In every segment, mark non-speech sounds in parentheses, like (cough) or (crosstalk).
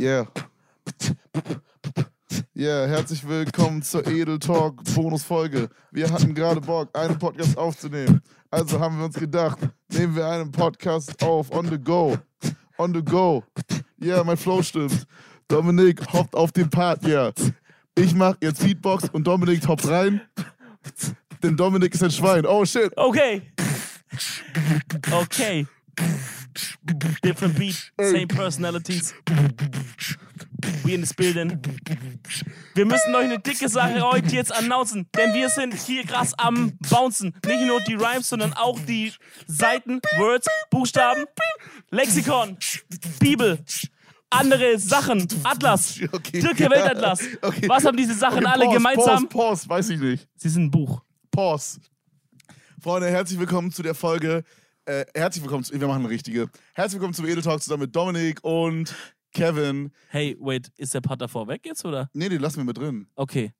Yeah. Yeah, herzlich willkommen zur Edel Talk Bonusfolge. Wir hatten gerade Bock, einen Podcast aufzunehmen. Also haben wir uns gedacht, nehmen wir einen Podcast auf, on the go. On the go. Yeah, mein Flow stimmt. Dominik hoppt auf den Part, yeah. Ich mach jetzt Beatbox und Dominik hoppt rein. Denn Dominik ist ein Schwein. Oh shit. Okay. Okay. Different beat, same personalities. We in this building. Wir müssen euch eine dicke Sache heute jetzt announcen, denn wir sind hier krass am Bouncen. Nicht nur die Rhymes, sondern auch die Seiten, Words, Buchstaben, Lexikon, Bibel, andere Sachen, Atlas, Okay. Türke Weltatlas. Okay. Was haben diese Sachen Okay, alle pause, gemeinsam? Pause, pause, weiß ich nicht. Sie sind ein Buch. Pause. Freunde, herzlich willkommen zu der Folge. Äh, herzlich willkommen, zu, wir machen eine richtige. Herzlich willkommen zum Edel Talk zusammen mit Dominik und Kevin. Hey, wait, ist der Part davor weg jetzt oder? Nee, den lassen wir mit drin. Okay.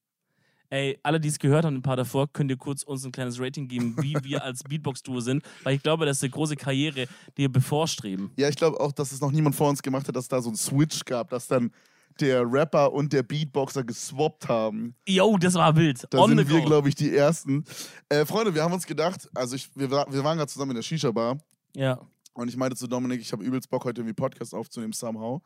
Ey, alle, die es gehört haben, ein paar davor, könnt ihr kurz uns ein kleines Rating geben, wie wir (laughs) als Beatbox-Duo sind, weil ich glaube, das ist eine große Karriere, die wir bevorstreben. Ja, ich glaube auch, dass es noch niemand vor uns gemacht hat, dass da so ein Switch gab, dass dann der Rapper und der Beatboxer geswappt haben. Yo, das war wild. Da On sind the wir, glaube ich, die Ersten. Äh, Freunde, wir haben uns gedacht, also ich, wir, wir waren gerade zusammen in der Shisha-Bar Ja. und ich meinte zu Dominik, ich habe übelst Bock, heute irgendwie Podcast aufzunehmen, somehow.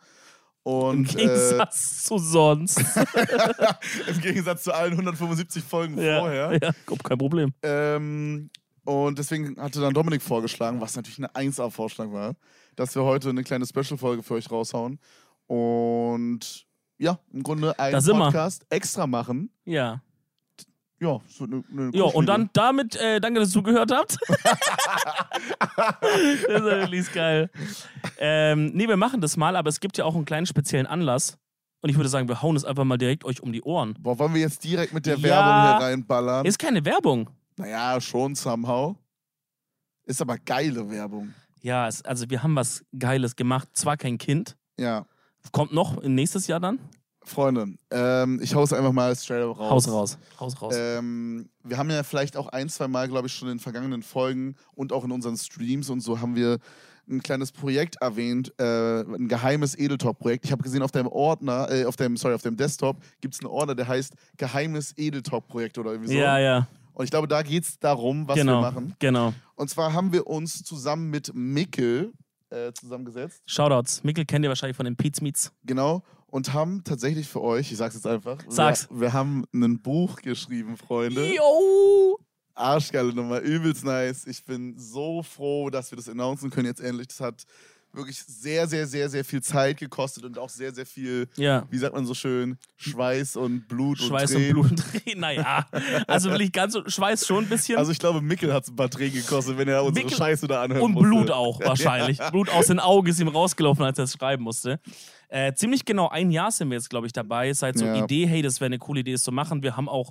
Im Und äh, Gegensatz zu sonst. (laughs) im Gegensatz zu allen 175 Folgen ja, vorher. ja, kein Problem. Ähm, und deswegen hatte dann Dominik vorgeschlagen, was natürlich eine 1A-Vorschlag war, dass wir heute eine kleine Special-Folge für euch raushauen. Und ja, im Grunde einen wir. Podcast extra machen. Ja. Ja, so eine, eine Ja, und dann damit, äh, danke, dass ihr zugehört habt. (laughs) das ist wirklich geil. Ähm, nee, wir machen das mal, aber es gibt ja auch einen kleinen speziellen Anlass. Und ich würde sagen, wir hauen es einfach mal direkt euch um die Ohren. Boah, wollen wir jetzt direkt mit der Ja. Werbung hier reinballern? Ist keine Werbung. naja, schon somehow. Ist aber geile Werbung. Ja, es, also wir haben was Geiles gemacht. Zwar kein Kind, Ja, kommt noch nächstes Jahr dann. Freunde, ähm, ich hau's einfach mal straight up raus. Haus raus. Haus raus. Ähm, wir haben ja vielleicht auch ein, zwei Mal, glaube ich, schon in vergangenen Folgen und auch in unseren Streams und so haben wir ein kleines Projekt erwähnt, äh, ein geheimes Edeltalk-Projekt. Ich habe gesehen, auf deinem Ordner, äh, auf dem, sorry, auf dem Desktop gibt es einen Ordner, der heißt Geheimes Edeltalk-Projekt oder irgendwie so. ja, ja. Und ich glaube, da geht es darum, was genau. wir machen. Genau. Und zwar haben wir uns zusammen mit Mikkel äh, zusammengesetzt, Shoutouts. Mikkel kennt ihr wahrscheinlich von den Pete's Meets. genau, und haben tatsächlich für euch, ich sag's jetzt einfach, Sag's. Wir, wir haben ein Buch geschrieben, Freunde. Yo! Arschgeile Nummer, übelst nice. Ich bin so froh, dass wir das announcen können jetzt endlich. Das hat wirklich sehr, sehr, sehr, sehr viel Zeit gekostet und auch sehr, sehr viel, Ja. wie sagt man so schön, Schweiß und Blut Schweiß und und Tränen. Blut und Tränen. Naja. Also will ich ganz so, Schweiß schon ein bisschen. Also ich glaube, Mickel hat es ein paar Tränen gekostet, wenn er unsere Mickel- Scheiße da anhört. und Blut auch wahrscheinlich. (laughs) Blut aus den Augen ist ihm rausgelaufen, als er es schreiben musste. Äh, ziemlich genau ein Jahr sind wir jetzt, glaube ich, dabei. Seit so Ja. Idee, hey, das wäre eine coole Idee, das zu machen. Wir haben auch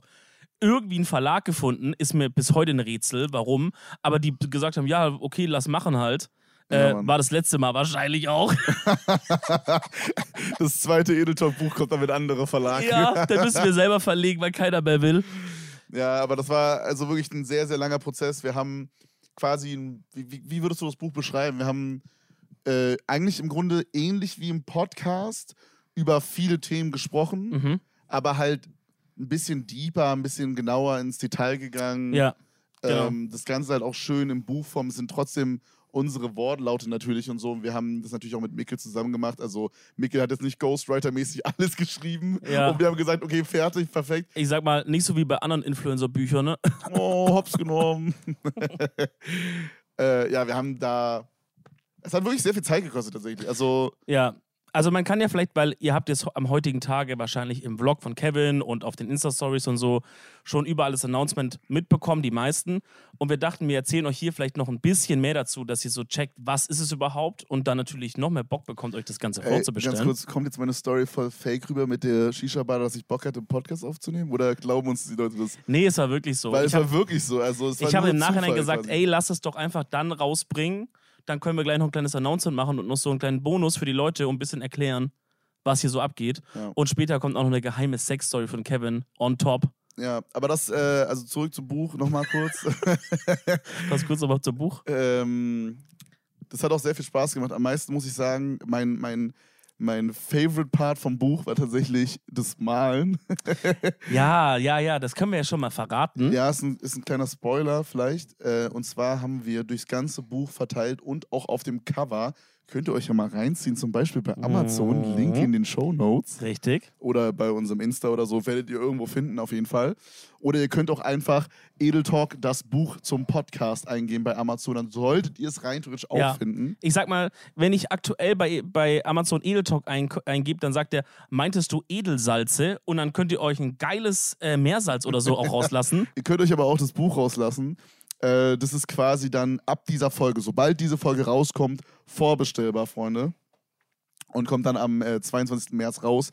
irgendwie einen Verlag gefunden, ist mir bis heute ein Rätsel, warum. Aber die gesagt haben, ja, okay, lass machen halt. Äh, war das letzte Mal wahrscheinlich auch. (laughs) (laughs) Das zweite Edeltalk-Buch kommt dann mit anderer Verlag. ja, dann müssen wir selber verlegen, weil keiner mehr will. Ja, aber das war also wirklich ein sehr, sehr langer Prozess. Wir haben quasi, wie, wie- wie würdest du das Buch beschreiben? Wir haben äh, eigentlich im Grunde ähnlich wie im Podcast über viele Themen gesprochen, Mhm. aber halt ein bisschen deeper, ein bisschen genauer ins Detail gegangen. Ja, genau. ähm, das Ganze halt auch schön im Buchform. Es sind trotzdem unsere Wortlaute natürlich und so. Und wir haben das natürlich auch mit Mikkel zusammen gemacht. Also Mikkel hat jetzt nicht Ghostwriter-mäßig (laughs) alles geschrieben. Ja. Und wir haben gesagt, okay, fertig, perfekt. ich sag mal, nicht so wie bei anderen Influencer-Büchern, ne? (laughs) Oh, hops genommen. (laughs) äh, ja, wir haben da. Es hat wirklich sehr viel Zeit gekostet tatsächlich. Also, Ja, also man kann ja vielleicht, weil ihr habt jetzt am heutigen Tage wahrscheinlich im Vlog von Kevin und auf den Insta-Stories und so schon überall das Announcement mitbekommen, die meisten. Und wir dachten, wir erzählen euch hier vielleicht noch ein bisschen mehr dazu, dass ihr so checkt, was ist es überhaupt und dann natürlich noch mehr Bock bekommt, euch das Ganze ey, ganz vorzubestellen. kurz, kommt jetzt meine Story voll fake rüber mit der Shisha-Bar, dass ich Bock hatte, einen Podcast aufzunehmen? Oder glauben uns die Leute das? Nee, es war wirklich so. Weil ich es habe war wirklich so. Also, ich hab nur im Nachhinein Zufall gesagt, quasi. ey, lass es doch einfach dann rausbringen. Dann können wir gleich noch ein kleines Announcement machen und noch so einen kleinen Bonus für die Leute und ein bisschen erklären, was hier so abgeht. Ja. Und später kommt auch noch eine geheime Sex-Story von Kevin on top. Ja, aber das, äh, also zurück zum Buch nochmal kurz. (laughs) Ganz kurz aber zum Buch. ähm, das hat auch sehr viel Spaß gemacht. Am meisten muss ich sagen, mein, mein mein favorite Part vom Buch war tatsächlich das Malen. (laughs) Ja, ja, ja, das können wir ja schon mal verraten. Ja, ist ein, ist ein kleiner Spoiler vielleicht. Äh, und zwar haben wir durchs ganze Buch verteilt und auch auf dem Cover. Könnt ihr euch ja mal reinziehen, zum Beispiel bei Amazon, Mhm. Link in den Show Notes. Richtig. Oder bei unserem Insta oder so, werdet ihr irgendwo finden, auf jeden Fall. Oder ihr könnt auch einfach Edeltalk, das Buch zum Podcast eingeben bei Amazon. Dann solltet ihr es rein theoretisch auch Ja. finden. Ich sag mal, wenn ich aktuell bei, bei Amazon Edeltalk ein, eingebe, dann sagt er, meintest du Edelsalze? Und dann könnt ihr euch ein geiles äh, Meersalz oder so auch rauslassen. (laughs) Ihr könnt euch aber auch das Buch rauslassen. Äh, das ist quasi dann ab dieser Folge, sobald diese Folge rauskommt, vorbestellbar, Freunde. Und kommt dann am äh, 22. März raus.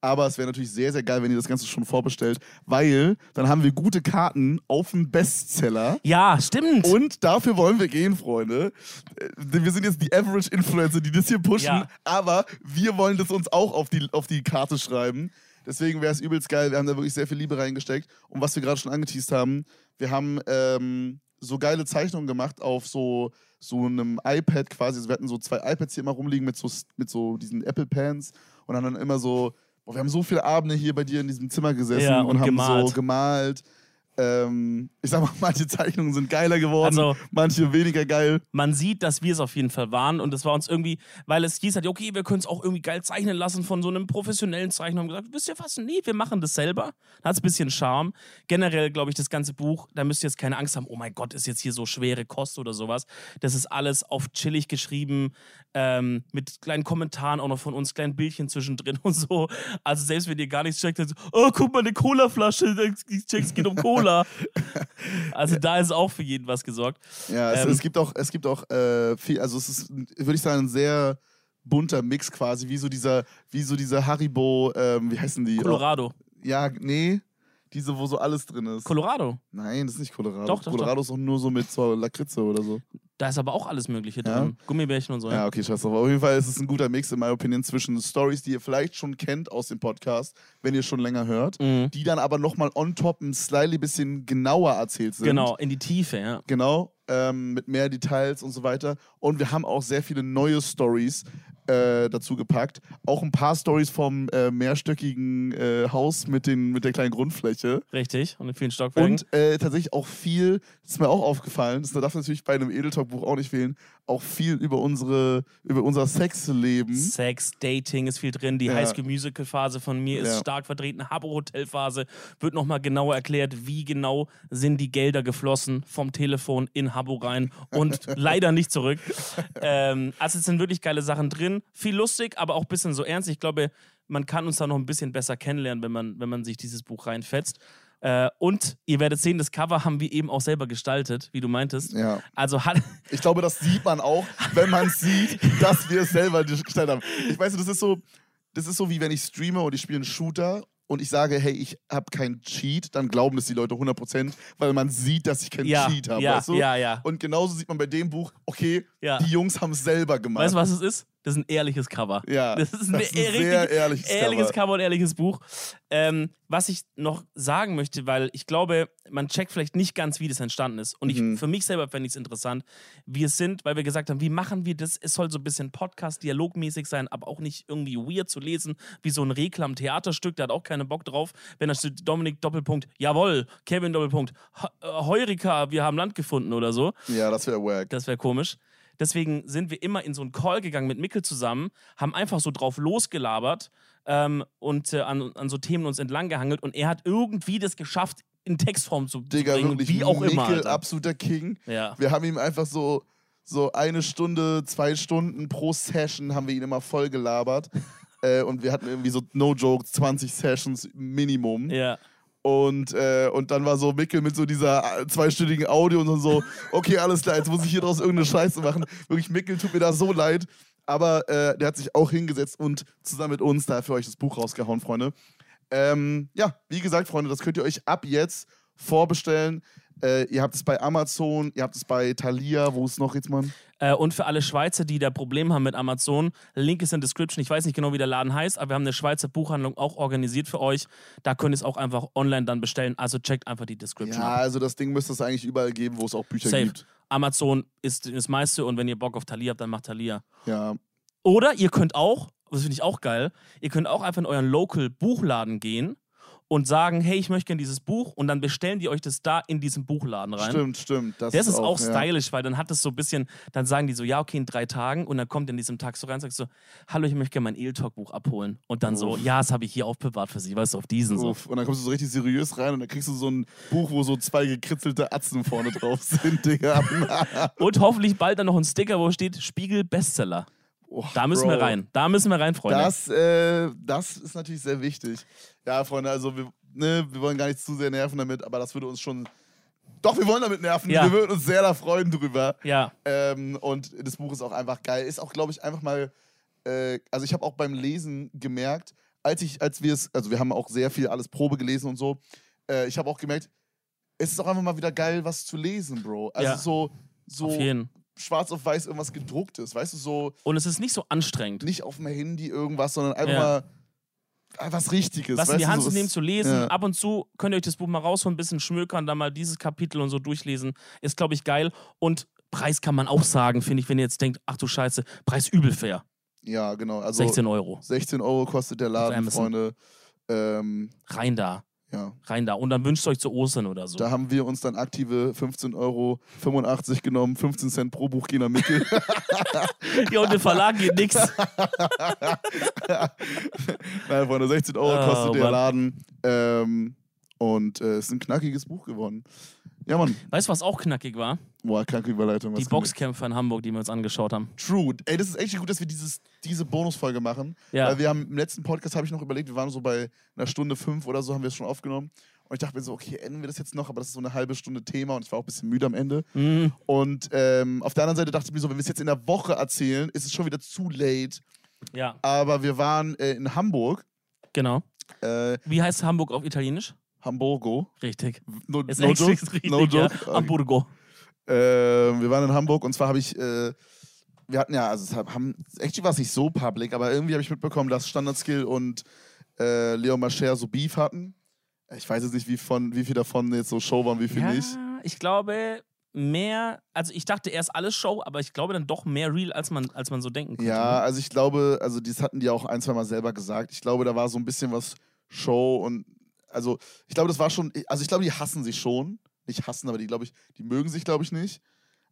Aber es wäre natürlich sehr, sehr geil, wenn ihr das Ganze schon vorbestellt, weil dann haben wir gute Karten auf den Bestseller. Ja, stimmt. Und dafür wollen wir gehen, Freunde. Äh, Wir sind jetzt die Average Influencer, die das hier pushen, Ja. aber wir wollen das uns auch auf die, auf die Karte schreiben. Deswegen wäre es übelst geil. Wir haben da wirklich sehr viel Liebe reingesteckt. Und was wir gerade schon angeteased haben, wir haben ähm, so geile Zeichnungen gemacht auf so, so einem iPad quasi. Also wir hatten so zwei iPads hier immer rumliegen mit so, mit so diesen Apple Pens und haben dann immer so, boah, wir haben so viele Abende hier bei dir in diesem Zimmer gesessen Ja, und, und haben gemalt. so gemalt. Ähm, ich sag mal, (laughs) manche Zeichnungen sind geiler geworden, Also- manche weniger geil. man sieht, dass wir es auf jeden Fall waren und es war uns irgendwie, weil es hieß halt, okay, wir können es auch irgendwie geil zeichnen lassen von so einem professionellen Zeichner. Haben gesagt, wisst ihr was? Nee, wir machen das selber. Hat es ein bisschen Charme. Generell glaube ich, das ganze Buch, da müsst ihr jetzt keine Angst haben, oh mein Gott, ist jetzt hier so schwere Kost oder sowas. Das ist alles auf chillig geschrieben, ähm, mit kleinen Kommentaren auch noch von uns, kleinen Bildchen zwischendrin (laughs) und so. Also selbst wenn ihr gar nichts checkt, dann so, oh, guck mal, eine Cola-Flasche, ich check, es geht um Cola. (laughs) Also da ist auch für jeden was gesorgt. Ja, es, Ähm, es gibt auch, es gibt auch äh, viel, also es ist, würde ich sagen, ein sehr bunter Mix quasi, wie so dieser, wie so dieser Haribo, ähm, wie heißen die? Colorado. Ja, nee, diese, wo so alles drin ist. Colorado. Nein, das ist nicht Colorado. Doch, doch, Colorado ist doch nur so mit so Lakritze oder so. Da ist aber auch alles Mögliche Ja? drin. Gummibärchen und so. Ja, okay, scheiß drauf. Auf jeden Fall ist es ein guter Mix, in meiner Opinion, zwischen Stories, die ihr vielleicht schon kennt aus dem Podcast, wenn ihr schon länger hört, Mhm. die dann aber nochmal on top ein slightly bisschen genauer erzählt sind. Genau, in die Tiefe, ja. Genau, ähm, mit mehr Details und so weiter. Und wir haben auch sehr viele neue Stories äh, dazu gepackt. Auch ein paar Stories vom äh, mehrstöckigen äh, Haus mit, den, mit der kleinen Grundfläche. Richtig. Und in vielen Stockwerken. Und äh, tatsächlich auch viel, das ist mir auch aufgefallen, das darf natürlich bei einem Edeltalk-Buch auch nicht fehlen, auch viel über unsere, über unser Sexleben. Sex, Dating ist viel drin. Die Ja. Highschool Musical Phase von mir ist Ja. stark vertreten. Habbo Hotel Phase wird nochmal genauer erklärt, wie genau sind die Gelder geflossen vom Telefon in Habbo rein und (laughs) leider nicht zurück. Ähm, also es sind wirklich geile Sachen drin. Viel lustig, aber auch ein bisschen so ernst. Ich glaube, man kann uns da noch ein bisschen besser kennenlernen, wenn man, wenn man sich dieses Buch reinfetzt. Äh, und ihr werdet sehen, das Cover haben wir eben auch selber gestaltet, wie du meintest. Ja. Also hat, (laughs) Ich glaube, das sieht man auch, wenn man sieht, dass wir es selber gestellt haben. Ich weiß, das ist so, das ist so wie wenn ich streame und ich spiele einen Shooter und ich sage, hey, ich habe keinen Cheat, dann glauben das die Leute 100%, weil man sieht, dass ich keinen ja, Cheat habe, ja, weißt du? ja, ja. Und genauso sieht man bei dem Buch, okay, Ja. die Jungs haben es selber gemacht. Weißt du, was es ist? Das ist ein ehrliches Cover. Ja, Das ist, das ein ist ein sehr ehrliches ehrliches Cover. Cover und ehrliches Buch. Ähm, was ich noch sagen möchte, weil ich glaube, man checkt vielleicht nicht ganz, wie das entstanden ist. Und ich, Mhm. für mich selber fände ich es interessant. Wir sind, weil wir gesagt haben, wie machen wir das? Es soll so ein bisschen Podcast-dialogmäßig sein, aber auch nicht irgendwie weird zu lesen, wie so ein Reklam-Theaterstück. Der hat auch keinen Bock drauf. Wenn da steht Dominik Doppelpunkt, jawohl, Kevin Doppelpunkt, äh, Heurika, wir haben Land gefunden oder so. Ja, das wäre wack. Das wäre komisch. Deswegen sind wir immer in so einen Call gegangen mit Mickel zusammen, haben einfach so drauf losgelabert ähm, und äh, an, an so Themen uns entlang gehangelt und er hat irgendwie das geschafft, in Textform zu, zu Digga, bringen, wirklich, wie auch Mikkel, immer. Alter. absoluter King. Ja. Wir haben ihm einfach so, so eine Stunde, zwei Stunden pro Session haben wir ihn immer voll gelabert. (laughs) äh, und wir hatten irgendwie so, no joke, 20 Sessions Minimum. ja. Und, äh, und dann war so Mickel mit so dieser äh, zweistündigen Audio und so, okay, alles klar, jetzt muss ich hier draus irgendeine Scheiße machen. Wirklich, Mickel tut mir da so leid. Aber äh, der hat sich auch hingesetzt und zusammen mit uns da für euch das Buch rausgehauen, Freunde. Ähm, ja, wie gesagt, Freunde, das könnt ihr euch ab jetzt vorbestellen. Äh, ihr habt es bei Amazon, ihr habt es bei Thalia, wo ist noch jetzt, Mann? Äh, und für alle Schweizer, die da Probleme haben mit Amazon, Link ist in der Description. Ich weiß nicht genau, wie der Laden heißt, aber wir haben eine Schweizer Buchhandlung auch organisiert für euch. Da könnt ihr es auch einfach online dann bestellen. Also checkt einfach die Description Ja, ab. also das Ding müsste es eigentlich überall geben, wo es auch Bücher Safe. gibt. Amazon ist das meiste und wenn ihr Bock auf Thalia habt, dann macht Thalia. Ja, Oder ihr könnt auch, das finde ich auch geil, ihr könnt auch einfach in euren Local Buchladen gehen und sagen, hey, ich möchte gerne dieses Buch und dann bestellen die euch das da in diesem Buchladen rein. Stimmt, stimmt. Das, Das ist auch ja. stylisch, weil dann hat es so ein bisschen, dann sagen die so, ja, okay, in drei Tagen und dann kommt in diesem Tag so rein und sagt so, hallo, ich möchte gerne mein El-Talk-Buch abholen. Und dann so, Uff. ja, das habe ich hier aufbewahrt für Sie, weißt du, auf diesen so. Uff. Und dann kommst du so richtig seriös rein und dann kriegst du so ein Buch, wo so zwei gekritzelte Atzen vorne drauf (laughs) sind, Digga. Und hoffentlich bald dann noch ein Sticker, wo steht Spiegel Bestseller. Oh, Da müssen wir Bro. rein. Da müssen wir rein, Freunde. Das, äh, das ist natürlich sehr wichtig. Ja, Freunde, also wir, ne, wir wollen gar nicht zu sehr nerven damit, aber das würde uns schon. Doch, wir wollen damit nerven. Ja. Wir würden uns sehr da freuen drüber. ja, Ähm, und das Buch ist auch einfach geil. Ist auch, glaube ich, einfach mal. Äh, also, ich habe auch beim Lesen gemerkt, als ich, als wir es, also wir haben auch sehr viel alles Probe gelesen und so. Äh, ich habe auch gemerkt, es ist auch einfach mal wieder geil, was zu lesen, Bro. Also Ja. so, so auf jeden. Schwarz auf weiß irgendwas gedrucktes, weißt du, so Und es ist nicht so anstrengend. nicht auf dem Handy irgendwas, sondern einfach Ja. mal äh, was Richtiges. was in die Hand so zu nehmen, zu lesen. ja. Ab und zu könnt ihr euch das Buch mal rausholen, ein bisschen schmökern, dann mal dieses Kapitel und so durchlesen. Ist, glaube ich, geil. Und Preis kann man auch sagen, finde ich, wenn ihr jetzt denkt, ach du Scheiße, Preis übel fair. Ja, genau. Also 16 Euro. 16 Euro kostet der Laden. Freunde. Ähm, Rein da. Ja. Rein da. Und dann wünscht euch zu Ostern oder so. Da haben wir uns dann aktive 15,85 Euro genommen, 15 Cent pro Buch Gina Mickel. (laughs) ja, und der Verlag geht nix. (laughs) Nein, Freunde, 16 Euro Oh, kostet der Mann. Laden. Ähm, und äh, es ist ein knackiges Buch geworden. Ja, Mann. Weißt du, was auch knackig war? Boah, kranke Überleitung. Die Boxkämpfer in Hamburg, die wir uns angeschaut haben. True. Ey, das ist echt gut, dass wir dieses, diese Bonusfolge machen. Ja. Weil wir haben im letzten Podcast, habe ich noch überlegt, wir waren so bei einer Stunde fünf oder so, haben wir es schon aufgenommen. Und ich dachte mir so, okay, enden wir das jetzt noch, aber das ist so eine halbe Stunde Thema und ich war auch ein bisschen müde am Ende. Mhm. Und ähm, auf der anderen Seite dachte ich mir so, wenn wir es jetzt in der Woche erzählen, ist es schon wieder zu late. Ja, Aber wir waren äh, in Hamburg. genau. Äh, Wie heißt Hamburg auf Italienisch? Hamburgo. Richtig. No, no joke. richtig, No ja. joke. Okay. Hamburgo. Äh, wir waren in Hamburg und zwar habe ich, äh, wir hatten ja, also es hab- haben, actually war es nicht so public, aber irgendwie habe ich mitbekommen, dass Standard Skill und äh, Leo Mascher so Beef hatten. Ich weiß jetzt nicht, wie, von, wie viel davon jetzt so Show waren, wie viel Ja, nicht. ich glaube mehr, also ich dachte erst alles Show, aber ich glaube dann doch mehr real, als man, als man so denken könnte. Ja, ne? also ich glaube, also das hatten die auch ein, zwei Mal selber gesagt. Ich glaube, da war so ein bisschen was Show und also ich glaube, das war schon, also ich glaube, die hassen sich schon. Nicht hassen, aber die glaube ich, die mögen sich, glaube ich, nicht.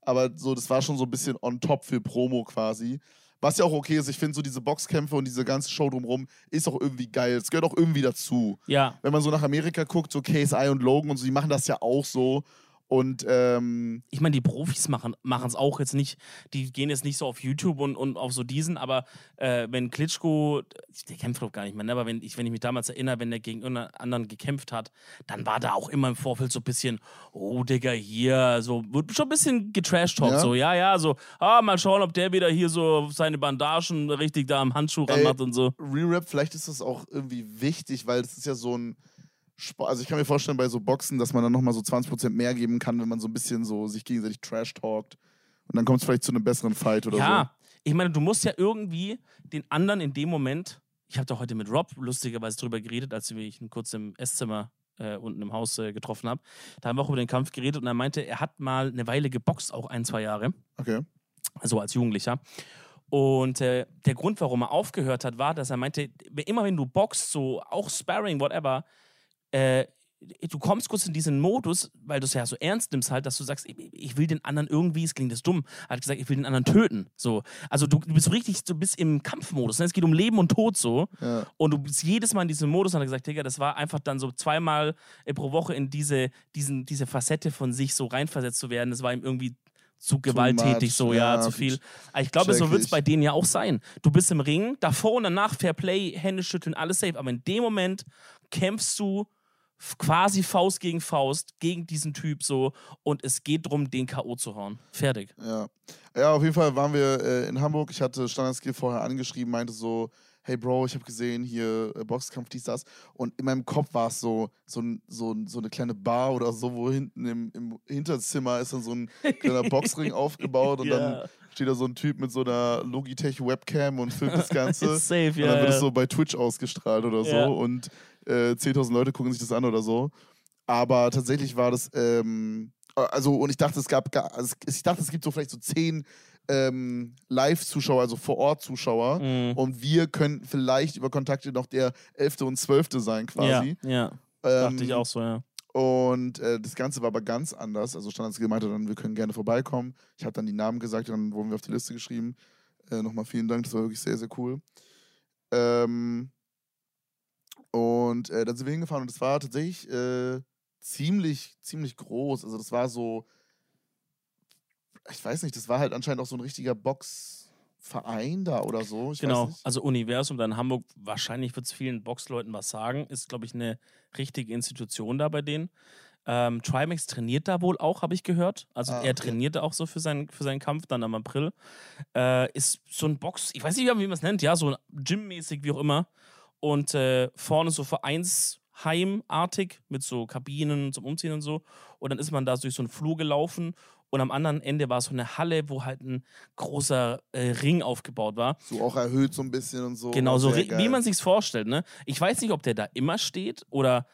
Aber so, das war schon so ein bisschen on top für Promo quasi. Was ja auch okay ist, ich finde so diese Boxkämpfe und diese ganze Show drumherum ist auch irgendwie geil. Es gehört auch irgendwie dazu. Ja, Wenn man so nach Amerika guckt, so KSI und Logan und so, die machen das ja auch so. Und ähm, ich meine, die Profis machen es auch jetzt nicht, die gehen jetzt nicht so auf YouTube und, und auf so diesen, aber äh, wenn Klitschko, der kämpft doch gar nicht mehr, ne? aber wenn ich, wenn ich mich damals erinnere, wenn der gegen irgendeinen anderen gekämpft hat, dann war da auch immer im Vorfeld so ein bisschen, oh Digga, hier, so, wird schon ein bisschen getrashtalkt, Ja? so, ja, ja, so, ah, mal schauen, ob der wieder hier so seine Bandagen richtig da am Handschuh Ey, ranmacht und so. Re-Rap, vielleicht ist das auch irgendwie wichtig, weil es ist ja so ein. Also ich kann mir vorstellen, bei so Boxen, dass man dann nochmal so 20% mehr geben kann, wenn man so ein bisschen so sich gegenseitig trash talkt. Und dann kommt es vielleicht zu einem besseren Fight oder Ja, ich meine, du musst ja irgendwie den anderen in dem Moment. Ich habe da heute mit Rob lustigerweise drüber geredet, als wir ihn kurz im Esszimmer äh, unten im Haus äh, getroffen haben. Da haben wir auch über den Kampf geredet und er meinte, er hat mal eine Weile geboxt, auch ein, zwei Jahre, so. Okay. also als Jugendlicher. Und äh, der Grund, warum er aufgehört hat, war, dass er meinte, immer wenn du boxst, so auch Sparring, whatever, äh, du kommst kurz in diesen Modus, weil du es ja so ernst nimmst halt, dass du sagst, ich, ich will den anderen irgendwie, es klingt das dumm, hat gesagt, ich will den anderen töten. So. Also du, du bist richtig, du bist im Kampfmodus. Ne? Es geht um Leben und Tod so. Ja. Und du bist jedes Mal in diesem Modus und hat er gesagt, Digga, das war einfach dann so zweimal äh, pro Woche in diese, diesen, diese Facette von sich so reinversetzt zu werden. Das war ihm irgendwie zu gewalttätig, much, so, ja, ja, zu viel. Aber ich glaube, so wird es bei denen ja auch sein. Du bist im Ring, davor und danach Fair Play, Hände schütteln, alles safe. Aber in dem Moment kämpfst du quasi Faust gegen Faust gegen diesen Typ so und es geht darum, den K.O. zu hauen. Fertig. Ja. ja, auf jeden Fall waren wir äh, in Hamburg. Ich hatte Standardskill vorher angeschrieben, meinte so, hey Bro, ich habe gesehen, hier äh, Boxkampf, dies, das. Und in meinem Kopf war es so, so, so, so eine kleine Bar oder so, wo hinten im, im Hinterzimmer ist dann so ein kleiner (laughs) Boxring aufgebaut und dann Ja. steht da so ein Typ mit so einer Logitech-Webcam und filmt das (laughs) Ganze. Safe, Und dann wird ja. es so bei Twitch ausgestrahlt oder so und äh, 10.000 Leute gucken sich das an oder so. Aber tatsächlich war das, ähm, also und ich dachte, es gab, also ich dachte, es gibt so vielleicht so zehn ähm, Live-Zuschauer, also Vor-Ort-Zuschauer. Mhm. Und wir könnten vielleicht über Kontakte noch der 11. und 12. sein quasi. Ja, ja. Ähm, Dachte ich auch so, ja. Und äh, das Ganze war aber ganz anders. Also Standards gemeint hat dann, wir können gerne vorbeikommen. Ich habe dann die Namen gesagt, dann wurden wir auf die Liste geschrieben. Äh, Nochmal vielen Dank, das war wirklich sehr, sehr cool. Ähm, und äh, dann sind wir hingefahren und es war tatsächlich äh, ziemlich, ziemlich groß. Also das war so, ich weiß nicht, das war halt anscheinend auch so ein richtiger Boxverein da oder so. Ich Genau, also Universum da in Hamburg, wahrscheinlich wird es vielen Boxleuten was sagen, ist, glaube ich, eine richtige Institution da bei denen. Ähm, Trimax trainiert da wohl auch, habe ich gehört. Also Ah, er okay. trainiert da auch so für seinen, für seinen Kampf dann am April. Äh, ist so ein Box, ich weiß nicht, wie man es nennt, ja, so Gym-mäßig, wie auch immer. Und äh, vorne so Vereinsheimartig mit so Kabinen zum Umziehen und so. Und dann ist man da durch so einen Flur gelaufen und am anderen Ende war so eine Halle, wo halt ein großer äh, Ring aufgebaut war. So auch erhöht so ein bisschen und so. Genau, so wie man sich's vorstellt, ne? Ich weiß nicht, ob der da immer steht oder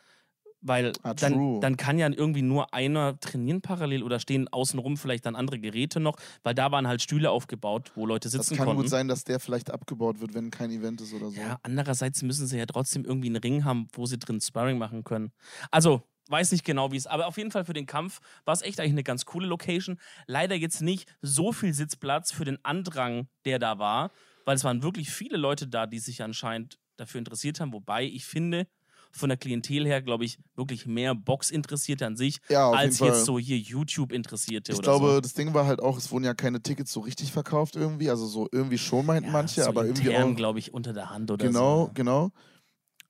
weil Ah, dann, dann kann ja irgendwie nur einer trainieren parallel oder stehen außenrum vielleicht dann andere Geräte noch, weil da waren halt Stühle aufgebaut, wo Leute Das sitzen kann konnten. gut sein, dass der vielleicht abgebaut wird, wenn kein Event ist oder so. Ja, andererseits müssen sie ja trotzdem irgendwie einen Ring haben, wo sie drin Sparring machen können. Also, weiß nicht genau, wie es, aber auf jeden Fall für den Kampf war es echt eigentlich eine ganz coole Location. Leider jetzt nicht so viel Sitzplatz für den Andrang, der da war, weil es waren wirklich viele Leute da, die sich anscheinend dafür interessiert haben, wobei ich finde, von der Klientel her, glaube ich, wirklich mehr Box-Interessierte an sich, Ja, als jetzt so hier YouTube-Interessierte Ich oder glaube, so. das Ding war halt auch, es wurden ja keine Tickets so richtig verkauft irgendwie. Also so irgendwie schon meinten manche, so aber irgendwie auch. glaube ich, unter der Hand oder Genau, so. genau.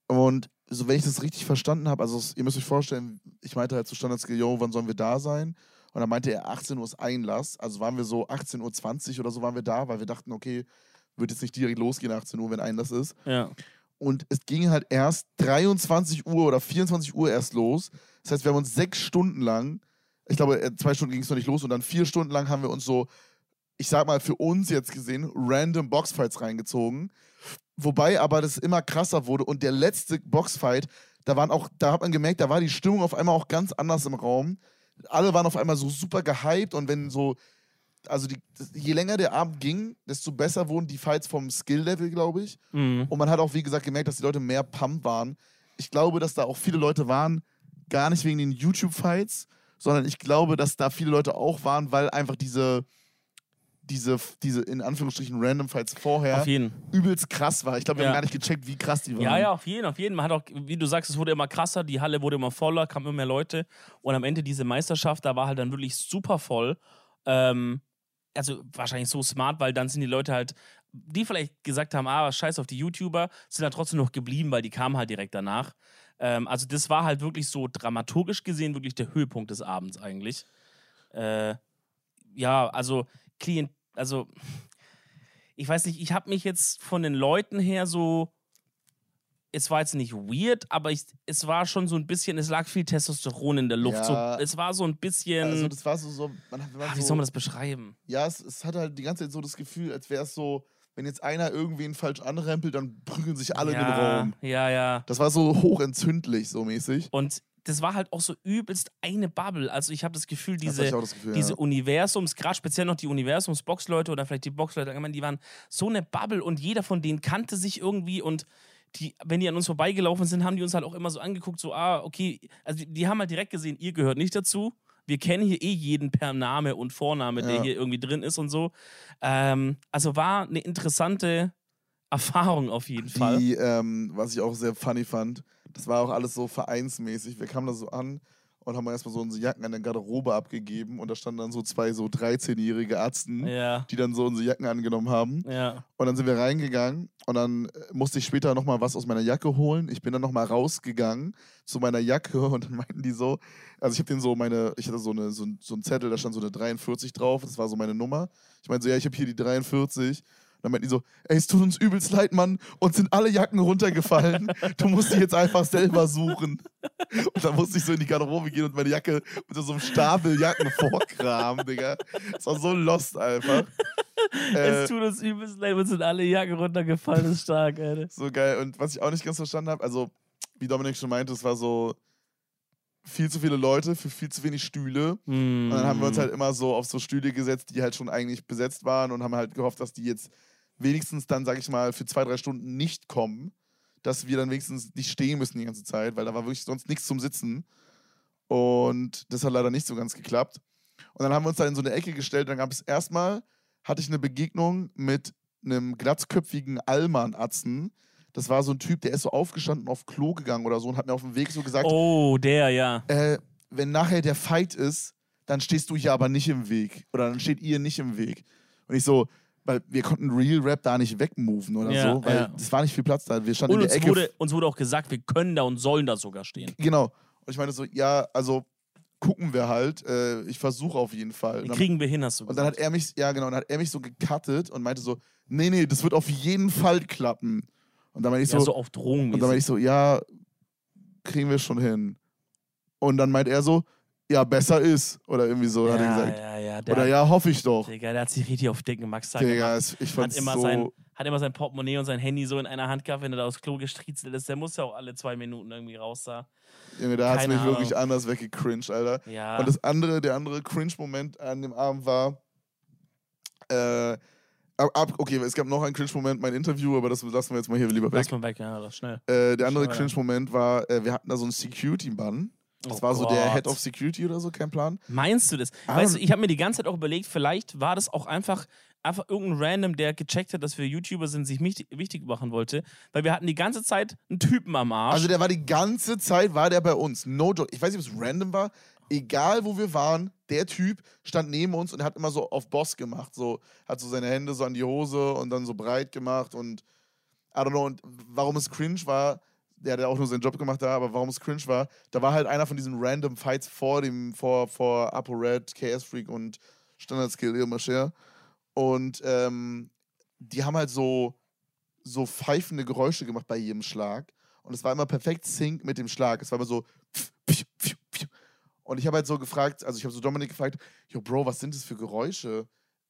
Und so, wenn ich das richtig verstanden habe, also ihr müsst euch vorstellen, ich meinte halt zu Standards, yo, wann sollen wir da sein? Und dann meinte er 18 Uhr ist Einlass. Also waren wir so 18.20 Uhr oder so waren wir da, weil wir dachten, okay, wird jetzt nicht direkt losgehen 18 Uhr, wenn Einlass ist. Ja. Und es ging halt erst 23 Uhr oder 24 Uhr erst los. Das heißt, wir haben uns sechs Stunden lang, ich glaube, äh, zwei Stunden ging es noch nicht los, und dann vier Stunden lang haben wir uns so, ich sag mal, für uns jetzt gesehen, random Boxfights reingezogen. Wobei aber das immer krasser wurde. Und der letzte Boxfight, da waren auch, da hat man gemerkt, da war die Stimmung auf einmal auch ganz anders im Raum. Alle waren auf einmal so super gehypt und wenn so, also die, je länger der Abend ging, desto besser wurden die Fights vom Skill-Level, glaube ich. Mhm. Und man hat auch, wie gesagt, gemerkt, dass die Leute mehr Pump waren. Ich glaube, dass da auch viele Leute waren, gar nicht wegen den YouTube-Fights, sondern ich glaube, dass da viele Leute auch waren, weil einfach diese, diese, diese in Anführungsstrichen Random Fights vorher Auf jeden übelst krass war. Ich glaube, wir Ja. haben gar nicht gecheckt, wie krass die waren. Ja, ja, auf jeden, auf jeden. Man hat auch, wie du sagst, es wurde immer krasser, die Halle wurde immer voller, kamen immer mehr Leute. Und am Ende diese Meisterschaft, da war halt dann wirklich super voll. Ähm, also wahrscheinlich so smart, weil dann sind die Leute halt, die vielleicht gesagt haben, ah, scheiß auf die YouTuber, sind dann trotzdem noch geblieben, weil die kamen halt direkt danach. Ähm, also das war halt wirklich so dramaturgisch gesehen wirklich der Höhepunkt des Abends eigentlich. Äh, ja, also Klient, also ich weiß nicht, ich habe mich jetzt von den Leuten her so es war jetzt nicht weird, aber ich, es war schon so ein bisschen, es lag viel Testosteron in der Luft. Ja. So, es war so ein bisschen. Also das war so, so man, hat- man ah, hat wie so soll man das beschreiben? Ja, es, es hat halt die ganze Zeit so das Gefühl, als wäre es so, wenn jetzt einer irgendwen falsch anrempelt, dann prügeln sich alle ja, in den Raum. Ja, ja. Das war so hochentzündlich, so mäßig. Und das war halt auch so übelst eine Bubble. Also ich habe das Gefühl, Das hatte diese, auch das Gefühl, diese ja. Universums, gerade speziell noch die Universums-Boxleute oder vielleicht die Boxleute die waren so eine Bubble und jeder von denen kannte sich irgendwie und die, wenn die an uns vorbeigelaufen sind, haben die uns halt auch immer so angeguckt, so, ah, okay, also die, die haben halt direkt gesehen, ihr gehört nicht dazu. Wir kennen hier eh jeden per Name und Vorname, der Ja. hier irgendwie drin ist und so. Ähm, also war eine interessante Erfahrung auf jeden Fall. Die, ähm, was ich auch sehr funny fand, das war auch alles so vereinsmäßig. Wir kamen da so an und haben erstmal so unsere Jacken an der Garderobe abgegeben und da standen dann so zwei so 13-jährige Ärzten, Ja, die dann so unsere Jacken angenommen haben. ja. Und dann sind wir reingegangen und dann äh, musste ich später nochmal was aus meiner Jacke holen. Ich bin dann nochmal rausgegangen zu meiner Jacke (laughs) und dann meinten die so, also ich habe denen so meine, ich hatte so, eine, so, so einen Zettel, da stand so eine 43 drauf, das war so meine Nummer. Ich meinte so, ja, ich habe hier die 43. Dann meinten die so, ey, es tut uns übelst leid, Mann, uns sind alle Jacken runtergefallen. Du musst die jetzt einfach selber suchen. Und dann musste ich so in die Garderobe gehen und meine Jacke unter so einem Stapel Jacken vorkramen, Digga. Das war so lost einfach. Äh, es tut uns übelst leid, uns sind alle Jacken runtergefallen, das ist stark, Alter. So geil. Und was ich auch nicht ganz verstanden habe, also wie Dominik schon meinte, es war so viel zu viele Leute für viel zu wenig Stühle. Und dann haben wir uns halt immer so auf so Stühle gesetzt, die halt schon eigentlich besetzt waren und haben halt gehofft, dass die jetzt wenigstens dann, sag ich mal, für zwei, drei Stunden nicht kommen. Dass wir dann wenigstens nicht stehen müssen die ganze Zeit, weil da war wirklich sonst nichts zum Sitzen. Und das hat leider nicht so ganz geklappt. Und dann haben wir uns da in so eine Ecke gestellt. Dann gab es erstmal, hatte ich eine Begegnung mit einem glatzköpfigen Allmann-Atzen. Das war so ein Typ, der ist so aufgestanden auf Klo gegangen oder so und hat mir auf dem Weg so gesagt, Oh, der, ja. äh, wenn nachher der Fight ist, dann stehst du hier aber nicht im Weg. Oder dann steht ihr nicht im Weg. Und ich so, weil wir konnten Real Rap da nicht wegmoven oder Ja, so, weil ja. es war nicht viel Platz da. Wir standen Und in der uns Ecke. wurde, uns wurde auch gesagt, wir können da und sollen da sogar stehen. Genau. Und ich meine so, ja, also gucken wir halt. Äh, ich versuche auf jeden Fall. Dann, kriegen wir hin, hast du und dann gesagt. hat er mich, ja genau, dann hat er mich so gecuttet und meinte so, nee, nee, das wird auf jeden Fall klappen. Und dann meinte ich ja, so, so auf Drogen. und dann meinte ich so, ja, kriegen wir schon hin. Und dann meint er so, ja, besser ist. Oder irgendwie so, hat er ja, gesagt. ja, ja, der, Oder ja, hoffe ich doch. Digga, der hat sich richtig auf dicken Max da Digga, gemacht. ich Hat fand's immer, so. sein, hat immer sein Portemonnaie und sein Handy so in einer Hand gehabt, wenn er da aufs Klo gestriezelt ist. Der muss ja auch alle zwei Minuten irgendwie raus da. Junge, da hat es mich wirklich Ahnung. anders weggecringed, Alter. Ja. Und das andere, der andere Cringe-Moment an dem Abend war, äh, ab, okay, es gab noch einen Cringe-Moment, mein Interview, aber das lassen wir jetzt mal hier lieber weg. Lass mal weg, ja, das schnell. Äh, der andere. Cringe-Moment war, äh, wir hatten da so einen Security-Mann. Das Oh war so der Gott. Head of Security oder so, kein Plan. Meinst du das? Ah. Weißt du, ich habe mir die ganze Zeit auch überlegt, vielleicht war das auch einfach, einfach irgendein Random, der gecheckt hat, dass wir YouTuber sind, sich wichtig, wichtig machen wollte. Weil wir hatten die ganze Zeit einen Typen am Arsch. Also der war die ganze Zeit, war der bei uns. No joke. Ich weiß nicht, ob es random war. Egal, wo wir waren, der Typ stand neben uns und hat immer so auf Boss gemacht. So, hat so seine Hände so an die Hose und dann so breit gemacht und I don't know. Und warum es cringe war, der hat ja auch nur seinen Job gemacht da, aber warum es cringe war, da war halt einer von diesen random Fights vor dem, vor, vor ApoRed, KS Freak und Standard Skill Ilmascher. Und ähm, die haben halt so, so pfeifende Geräusche gemacht bei jedem Schlag. Und es war immer perfekt sync mit dem Schlag. Es war immer so. Und ich habe halt so gefragt, also ich habe so Dominik gefragt, yo Bro, was sind das für Geräusche?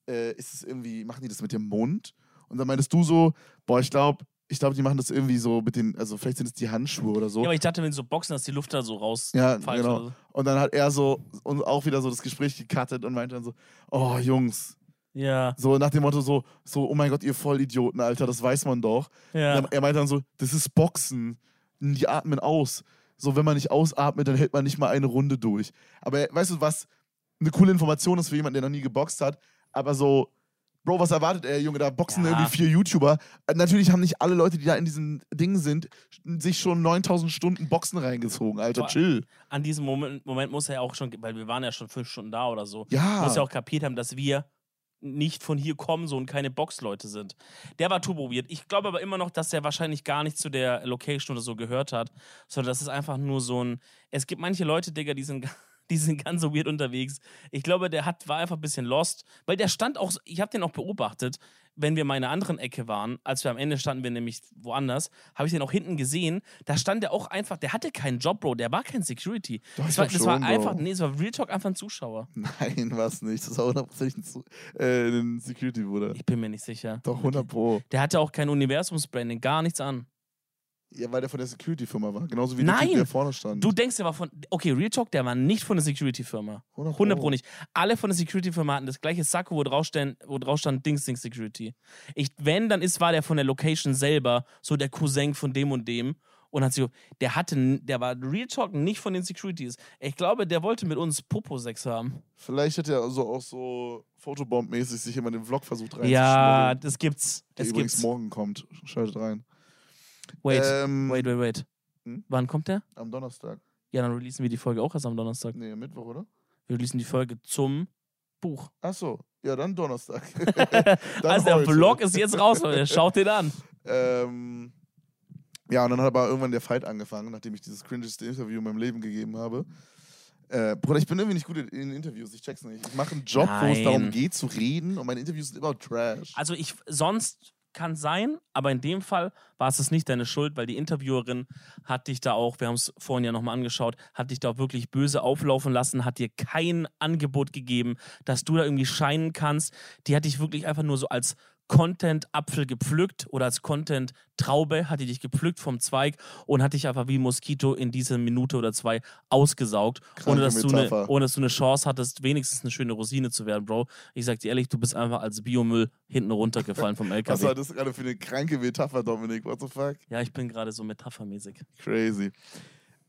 Äh, ist es irgendwie, machen die das mit dem Mund? Und dann meintest du so, boah, ich glaube, ich glaube, die machen das irgendwie so mit den, also vielleicht sind es die Handschuhe oder so. ja, aber ich dachte, wenn so Boxen, dass die Luft da so raus. Ja, genau. oder so. Und dann hat er so und auch wieder so das Gespräch gecuttet und meinte dann so, oh Jungs, Ja, so nach dem Motto so, so, oh mein Gott, ihr Vollidioten, Alter, das weiß man doch. ja. Er meinte dann so, das ist Boxen. Die atmen aus. So, wenn man nicht ausatmet, dann hält man nicht mal eine Runde durch. Aber weißt du, was eine coole Information ist für jemanden, der noch nie geboxt hat? Aber so, Bro, was erwartet er, Junge? Da boxen Ja. irgendwie vier YouTuber. Äh, Natürlich haben nicht alle Leute, die da in diesen Dingen sind, sich schon 9000 Stunden Boxen reingezogen, Alter. Boah. Chill. An diesem Moment, Moment muss er ja auch schon, weil wir waren ja schon fünf Stunden da oder so, Ja. muss er auch kapiert haben, dass wir nicht von hier kommen so und keine Boxleute sind. Der war turbo weird. Ich glaube aber immer noch, dass er wahrscheinlich gar nicht zu der Location oder so gehört hat, sondern das ist einfach nur so ein. Es gibt manche Leute, Digga, die sind. (laughs) (laughs) Die sind ganz so weird unterwegs. Ich glaube, der hat, war einfach ein bisschen lost, weil der stand auch, ich habe den auch beobachtet, wenn wir mal in einer anderen Ecke waren, als wir am Ende standen wir nämlich woanders, habe ich den auch hinten gesehen, da stand der auch einfach, der hatte keinen Job, Bro, der war kein Security. Doch, das war, das war schon, Bro. einfach, nee, es war Real Talk einfach ein Zuschauer. (laughs) Nein, was nicht. Das war hundertprozentig ein, äh, ein Security-Bruder. Ich bin mir nicht sicher. Doch, 100 Pro. Der hatte auch kein Universumsbranding, gar nichts an. Ja, weil der von der Security-Firma war. Genauso wie Nein! der Typ, der vorne stand. Du denkst, der war von. Okay, Real Talk, der war nicht von der Security-Firma. 100 100 Pro nicht. Alle von der Security-Firma hatten das gleiche Sakko, wo drauf, stand, wo drauf stand Dings Dings Security. Ich, wenn, dann ist, war der von der Location selber so der Cousin von dem und dem. Und hat sich, der hatte, der war Real Talk nicht von den Securities. Ich glaube, der wollte mit uns Popo-Sex haben. Vielleicht hat er also auch so Fotobomb-mäßig sich immer den Vlog versucht Ja, reinzuschmuggeln. das gibt's. der Das übrigens gibt's. morgen kommt. Schaltet rein. Wait, Ähm, wait, wait, wait. Hm? Wann kommt der? Am Donnerstag. Ja, dann releasen wir die Folge auch erst am Donnerstag. Nee, am Mittwoch, oder? Wir releasen die Folge zum Buch. Ach so. Ja, dann Donnerstag. (laughs) Dann also der heute. Vlog ist jetzt raus, Leute. Schaut den an. Ähm, ja, und dann hat aber irgendwann der Fight angefangen, nachdem ich dieses cringeste Interview in meinem Leben gegeben habe. Äh, Bruder, ich bin irgendwie nicht gut in in Interviews, ich check's nicht. Ich mache einen Job, wo es Nein. darum geht zu reden und meine Interviews sind immer Trash. Also ich sonst kann sein, aber in dem Fall war es nicht deine Schuld, weil die Interviewerin hat dich da auch, wir haben es vorhin ja nochmal angeschaut, hat dich da wirklich böse auflaufen lassen, hat dir kein Angebot gegeben, dass du da irgendwie scheinen kannst. Die hat dich wirklich einfach nur so als Content-Apfel gepflückt oder als Content-Traube hat die dich gepflückt vom Zweig und hat dich einfach wie Moskito in diese Minute oder zwei ausgesaugt, ohne dass, du eine, ohne dass du eine Chance hattest, wenigstens eine schöne Rosine zu werden, Bro. Ich sag dir ehrlich, du bist einfach als Biomüll hinten runtergefallen vom (laughs) Was LKW. war das gerade für eine kranke Metapher, Dominik? What the fuck? Ja, ich bin gerade so metaphermäßig. Crazy.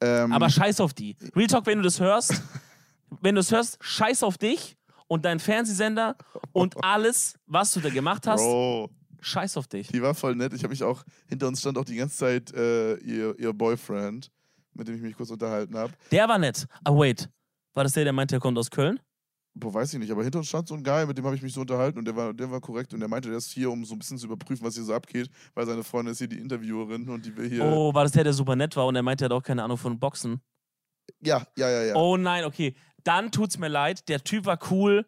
Ähm, Aber scheiß auf die. Real Talk, wenn du das hörst, (laughs) wenn du es hörst, scheiß auf dich und deinen Fernsehsender und (laughs) alles, was du da gemacht hast, Bro, scheiß auf dich. die war voll nett. Ich habe mich auch, hinter uns stand auch die ganze Zeit äh, ihr, ihr Boyfriend, mit dem ich mich kurz unterhalten habe. Der war nett. Ah, wait. War das der, der meinte, der kommt aus Köln? Boah, weiß ich nicht, aber hinter uns stand so ein Guy, mit dem habe ich mich so unterhalten und der war, der war korrekt und der meinte, der ist hier, um so ein bisschen zu überprüfen, was hier so abgeht, weil seine Freundin ist hier die Interviewerin und die will hier. Oh, war das der, der super nett war und er meinte, er hat auch keine Ahnung von Boxen? Ja, ja, ja, ja. Oh nein, okay. Dann tut's mir leid. Der Typ war cool.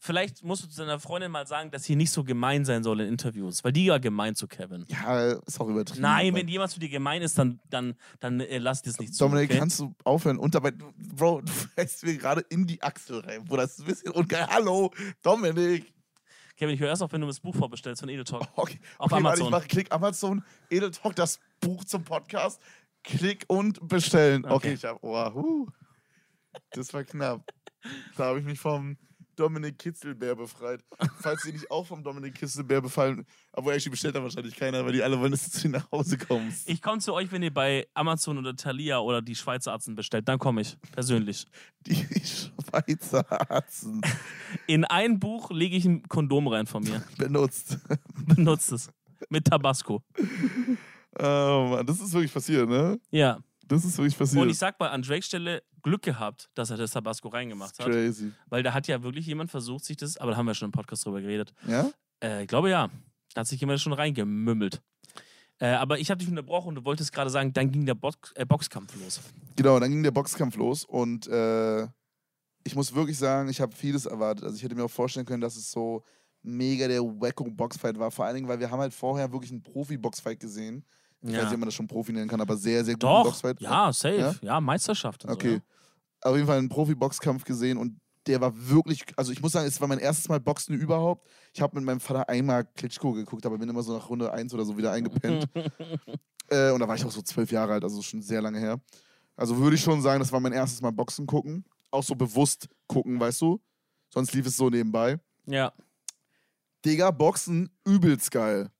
Vielleicht musst du zu deiner Freundin mal sagen, dass sie nicht so gemein sein soll in Interviews, weil die war gemein zu Kevin. Ja, ist auch übertrieben. Nein, wenn jemand zu dir gemein ist, dann, dann, dann äh, lass das nicht zu. Dominik, okay? kannst du aufhören? Und dabei, Bro, du (laughs) fällst mir gerade in die Achsel rein, Bruder. Das ist ein bisschen ungeil. Hallo, Dominik. Kevin, ich höre erst auf, wenn du das Buch vorbestellst von Edel Talk. (laughs) Okay, Auf okay, Amazon. Warte, ich mache Klick Amazon, Edel Talk, das Buch zum Podcast. Klick und bestellen. Okay, Okay. ich hab, oh, huh. Das war knapp. Da habe ich mich vom Dominik Kitzelbär befreit. Falls die nicht auch vom Dominik Kitzelbär befallen, aber actually bestellt da wahrscheinlich keiner, weil die alle wollen, dass du nach Hause kommst. Ich komme zu euch, wenn ihr bei Amazon oder Thalia oder die Schweizer Arzen bestellt. Dann komme ich, persönlich. Die Schweizer Arzen In ein Buch lege ich ein Kondom rein von mir. benutzt. Benutzt es. Mit Tabasco. Oh Mann, das ist wirklich passiert, ne? Ja. Das ist wirklich passiert. Und ich sag mal, an Drakes Stelle Glück gehabt, dass er das Tabasco reingemacht hat. Crazy. Weil da hat ja wirklich jemand versucht, sich das, aber da haben wir schon im Podcast drüber geredet. Ja? Äh, ich glaube ja. Da hat sich jemand schon reingemümmelt. Äh, aber ich habe dich unterbrochen und du wolltest gerade sagen, dann ging der Box, äh, Boxkampf los. Genau, dann ging der Boxkampf los und äh, ich muss wirklich sagen, ich habe vieles erwartet. Also ich hätte mir auch vorstellen können, dass es so mega der wacko Boxfight war. Vor allen Dingen, weil wir haben halt vorher wirklich einen Profi-Boxfight gesehen. Ich weiß nicht, ob man das schon Profi nennen kann, aber sehr, sehr guten Doch, Boxfight. ja, safe. Ja? Ja, Meisterschaft. Okay. So, Auf jeden Fall einen Profi-Boxkampf gesehen und der war wirklich, also ich muss sagen, es war mein erstes Mal Boxen überhaupt. Ich habe mit meinem Vater einmal Klitschko geguckt, aber bin immer so nach Runde 1 oder so wieder eingepennt. (laughs) äh, und da war ich auch so zwölf Jahre alt, also schon sehr lange her. Also würde ich schon sagen, das war mein erstes Mal Boxen gucken. Auch so bewusst gucken, weißt du? Sonst lief es so nebenbei. ja. ja. Digga, Boxen übelst geil.